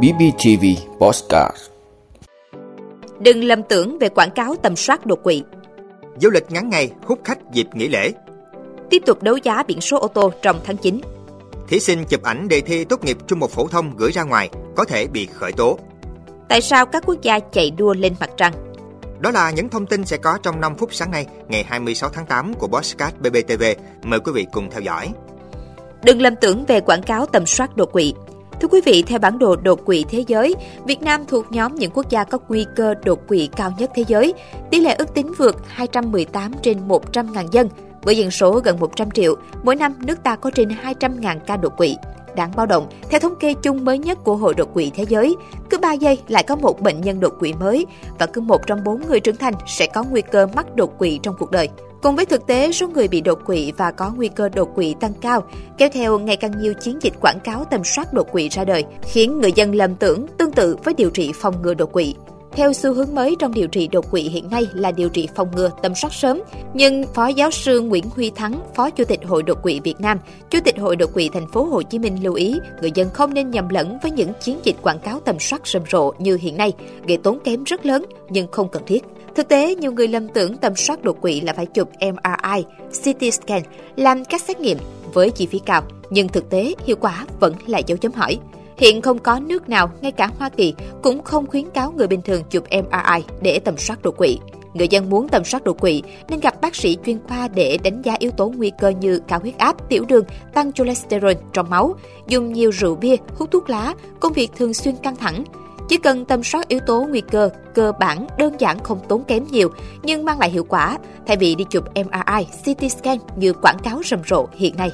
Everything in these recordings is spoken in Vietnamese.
BBTV Postcard Đừng lầm tưởng về quảng cáo tầm soát đột quỵ. Du lịch ngắn ngày hút khách dịp nghỉ lễ. Tiếp tục đấu giá biển số ô tô trong tháng 9. Thí sinh chụp ảnh đề thi tốt nghiệp trung học phổ thông gửi ra ngoài có thể bị khởi tố. Tại sao các quốc gia chạy đua lên mặt trăng? Đó là những thông tin sẽ có trong 5 phút sáng nay, ngày 26 tháng 8 của Bosscat BBTV. Mời quý vị cùng theo dõi. Đừng lầm tưởng về quảng cáo tầm soát đột quỵ. Thưa quý vị, theo bản đồ đột quỵ thế giới, Việt Nam thuộc nhóm những quốc gia có nguy cơ đột quỵ cao nhất thế giới. Tỷ lệ ước tính vượt 218 trên 100 ngàn dân. Với dân số gần 100 triệu, mỗi năm nước ta có trên 200 ngàn ca đột quỵ. Đáng báo động, theo thống kê chung mới nhất của Hội đột quỵ thế giới, cứ 3 giây lại có một bệnh nhân đột quỵ mới và cứ một trong bốn người trưởng thành sẽ có nguy cơ mắc đột quỵ trong cuộc đời. Cùng với thực tế, số người bị đột quỵ và có nguy cơ đột quỵ tăng cao, kéo theo ngày càng nhiều chiến dịch quảng cáo tầm soát đột quỵ ra đời, khiến người dân lầm tưởng tương tự với điều trị phòng ngừa đột quỵ. Theo xu hướng mới trong điều trị đột quỵ hiện nay là điều trị phòng ngừa tầm soát sớm, nhưng Phó giáo sư Nguyễn Huy Thắng, Phó Chủ tịch Hội đột quỵ Việt Nam, Chủ tịch Hội đột quỵ thành phố Hồ Chí Minh lưu ý người dân không nên nhầm lẫn với những chiến dịch quảng cáo tầm soát rầm rộ như hiện nay, gây tốn kém rất lớn nhưng không cần thiết. Thực tế, nhiều người lầm tưởng tầm soát đột quỵ là phải chụp MRI, CT scan, làm các xét nghiệm với chi phí cao, nhưng thực tế hiệu quả vẫn là dấu chấm hỏi. Hiện không có nước nào, ngay cả Hoa Kỳ, cũng không khuyến cáo người bình thường chụp MRI để tầm soát đột quỵ. Người dân muốn tầm soát đột quỵ nên gặp bác sĩ chuyên khoa để đánh giá yếu tố nguy cơ như cao huyết áp, tiểu đường, tăng cholesterol trong máu, dùng nhiều rượu bia, hút thuốc lá, công việc thường xuyên căng thẳng. Chỉ cần tầm soát yếu tố nguy cơ cơ bản đơn giản không tốn kém nhiều nhưng mang lại hiệu quả thay vì đi chụp MRI, CT scan như quảng cáo rầm rộ hiện nay.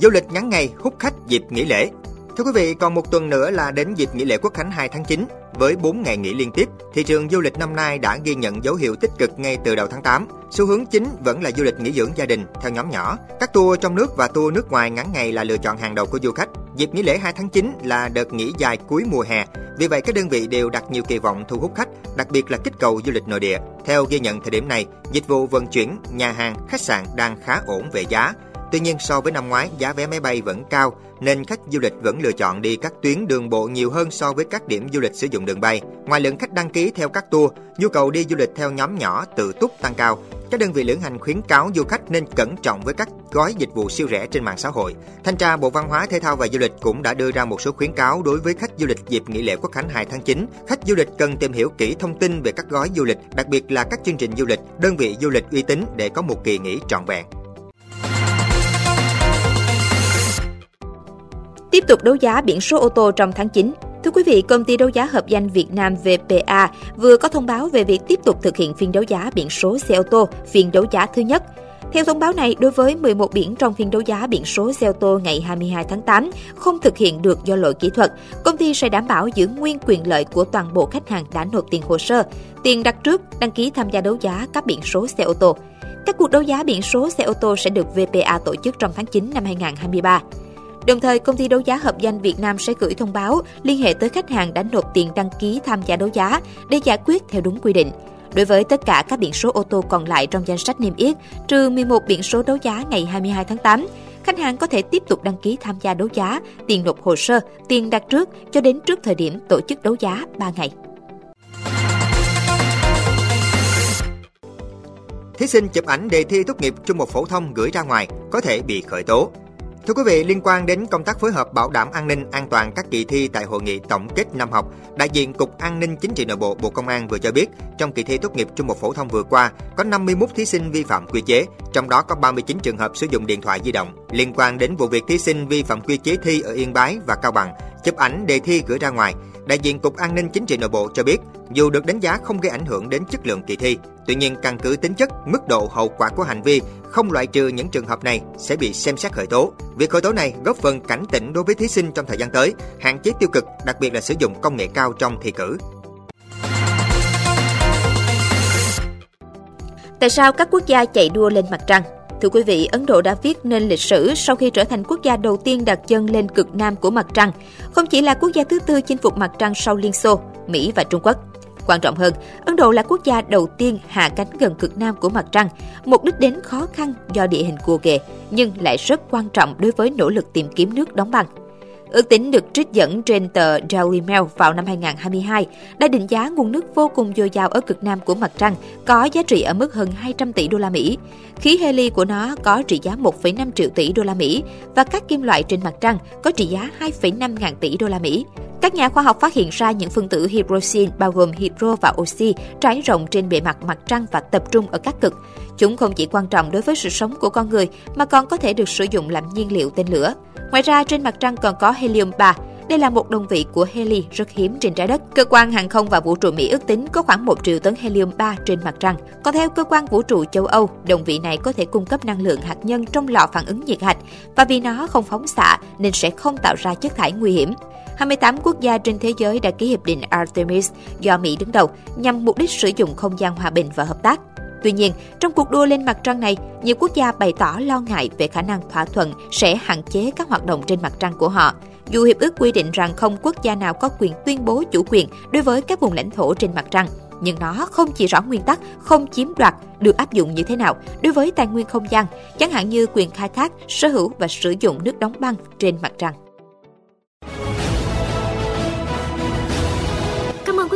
Du lịch ngắn ngày hút khách dịp nghỉ lễ. Thưa quý vị, còn một tuần nữa là đến dịp nghỉ lễ Quốc khánh 2 tháng 9. Với 4 ngày nghỉ liên tiếp, thị trường du lịch năm nay đã ghi nhận dấu hiệu tích cực ngay từ đầu tháng 8. Xu hướng chính vẫn là du lịch nghỉ dưỡng gia đình theo nhóm nhỏ. Các tour trong nước và tour nước ngoài ngắn ngày là lựa chọn hàng đầu của du khách. Dịp nghỉ lễ 2 tháng 9 là đợt nghỉ dài cuối mùa hè. Vì vậy các đơn vị đều đặt nhiều kỳ vọng thu hút khách, đặc biệt là kích cầu du lịch nội địa. Theo ghi nhận thời điểm này, dịch vụ vận chuyển, nhà hàng, khách sạn đang khá ổn về giá, Tuy nhiên so với năm ngoái, giá vé máy bay vẫn cao nên khách du lịch vẫn lựa chọn đi các tuyến đường bộ nhiều hơn so với các điểm du lịch sử dụng đường bay. Ngoài lượng khách đăng ký theo các tour, nhu cầu đi du lịch theo nhóm nhỏ tự túc tăng cao. Các đơn vị lữ hành khuyến cáo du khách nên cẩn trọng với các gói dịch vụ siêu rẻ trên mạng xã hội. Thanh tra Bộ Văn hóa, Thể thao và Du lịch cũng đã đưa ra một số khuyến cáo đối với khách du lịch dịp nghỉ lễ Quốc khánh 2 tháng 9. Khách du lịch cần tìm hiểu kỹ thông tin về các gói du lịch, đặc biệt là các chương trình du lịch, đơn vị du lịch uy tín để có một kỳ nghỉ trọn vẹn. Tiếp tục đấu giá biển số ô tô trong tháng 9. Thưa quý vị, công ty đấu giá hợp danh Việt Nam VPA vừa có thông báo về việc tiếp tục thực hiện phiên đấu giá biển số xe ô tô, phiên đấu giá thứ nhất. Theo thông báo này, đối với 11 biển trong phiên đấu giá biển số xe ô tô ngày 22 tháng 8 không thực hiện được do lỗi kỹ thuật, công ty sẽ đảm bảo giữ nguyên quyền lợi của toàn bộ khách hàng đã nộp tiền hồ sơ, tiền đặt trước, đăng ký tham gia đấu giá các biển số xe ô tô. Các cuộc đấu giá biển số xe ô tô sẽ được VPA tổ chức trong tháng 9 năm 2023. Đồng thời, công ty đấu giá hợp danh Việt Nam sẽ gửi thông báo liên hệ tới khách hàng đã nộp tiền đăng ký tham gia đấu giá để giải quyết theo đúng quy định. Đối với tất cả các biển số ô tô còn lại trong danh sách niêm yết, trừ 11 biển số đấu giá ngày 22 tháng 8, khách hàng có thể tiếp tục đăng ký tham gia đấu giá, tiền nộp hồ sơ, tiền đặt trước cho đến trước thời điểm tổ chức đấu giá 3 ngày. Thí sinh chụp ảnh đề thi tốt nghiệp trung học phổ thông gửi ra ngoài có thể bị khởi tố. Thưa quý vị, liên quan đến công tác phối hợp bảo đảm an ninh an toàn các kỳ thi tại hội nghị tổng kết năm học, đại diện Cục An ninh Chính trị Nội bộ Bộ Công an vừa cho biết, trong kỳ thi tốt nghiệp trung học phổ thông vừa qua, có 51 thí sinh vi phạm quy chế, trong đó có 39 trường hợp sử dụng điện thoại di động. Liên quan đến vụ việc thí sinh vi phạm quy chế thi ở Yên Bái và Cao Bằng, chụp ảnh đề thi gửi ra ngoài, đại diện Cục An ninh Chính trị Nội bộ cho biết, dù được đánh giá không gây ảnh hưởng đến chất lượng kỳ thi, tuy nhiên căn cứ tính chất, mức độ hậu quả của hành vi, không loại trừ những trường hợp này sẽ bị xem xét khởi tố. Việc khởi tố này góp phần cảnh tỉnh đối với thí sinh trong thời gian tới, hạn chế tiêu cực, đặc biệt là sử dụng công nghệ cao trong thi cử. Tại sao các quốc gia chạy đua lên mặt trăng? Thưa quý vị, Ấn Độ đã viết nên lịch sử sau khi trở thành quốc gia đầu tiên đặt chân lên cực nam của mặt trăng, không chỉ là quốc gia thứ tư chinh phục mặt trăng sau Liên Xô, Mỹ và Trung Quốc. Quan trọng hơn, Ấn Độ là quốc gia đầu tiên hạ cánh gần cực nam của mặt trăng, một đích đến khó khăn do địa hình cua ghề, nhưng lại rất quan trọng đối với nỗ lực tìm kiếm nước đóng băng. Ước tính được trích dẫn trên tờ Daily Mail vào năm 2022 đã định giá nguồn nước vô cùng dồi dào ở cực nam của mặt trăng có giá trị ở mức hơn 200 tỷ đô la Mỹ. Khí heli của nó có trị giá 1,5 triệu tỷ đô la Mỹ và các kim loại trên mặt trăng có trị giá 2,5 ngàn tỷ đô la Mỹ. Các nhà khoa học phát hiện ra những phân tử hydroxin bao gồm hydro và oxy trải rộng trên bề mặt mặt trăng và tập trung ở các cực. Chúng không chỉ quan trọng đối với sự sống của con người mà còn có thể được sử dụng làm nhiên liệu tên lửa. Ngoài ra, trên mặt trăng còn có helium 3. Đây là một đồng vị của heli rất hiếm trên trái đất. Cơ quan hàng không và vũ trụ Mỹ ước tính có khoảng 1 triệu tấn helium 3 trên mặt trăng. Còn theo cơ quan vũ trụ châu Âu, đồng vị này có thể cung cấp năng lượng hạt nhân trong lò phản ứng nhiệt hạch và vì nó không phóng xạ nên sẽ không tạo ra chất thải nguy hiểm. 28 quốc gia trên thế giới đã ký hiệp định Artemis do Mỹ đứng đầu nhằm mục đích sử dụng không gian hòa bình và hợp tác. Tuy nhiên, trong cuộc đua lên mặt trăng này, nhiều quốc gia bày tỏ lo ngại về khả năng thỏa thuận sẽ hạn chế các hoạt động trên mặt trăng của họ. Dù hiệp ước quy định rằng không quốc gia nào có quyền tuyên bố chủ quyền đối với các vùng lãnh thổ trên mặt trăng, nhưng nó không chỉ rõ nguyên tắc không chiếm đoạt được áp dụng như thế nào đối với tài nguyên không gian, chẳng hạn như quyền khai thác, sở hữu và sử dụng nước đóng băng trên mặt trăng.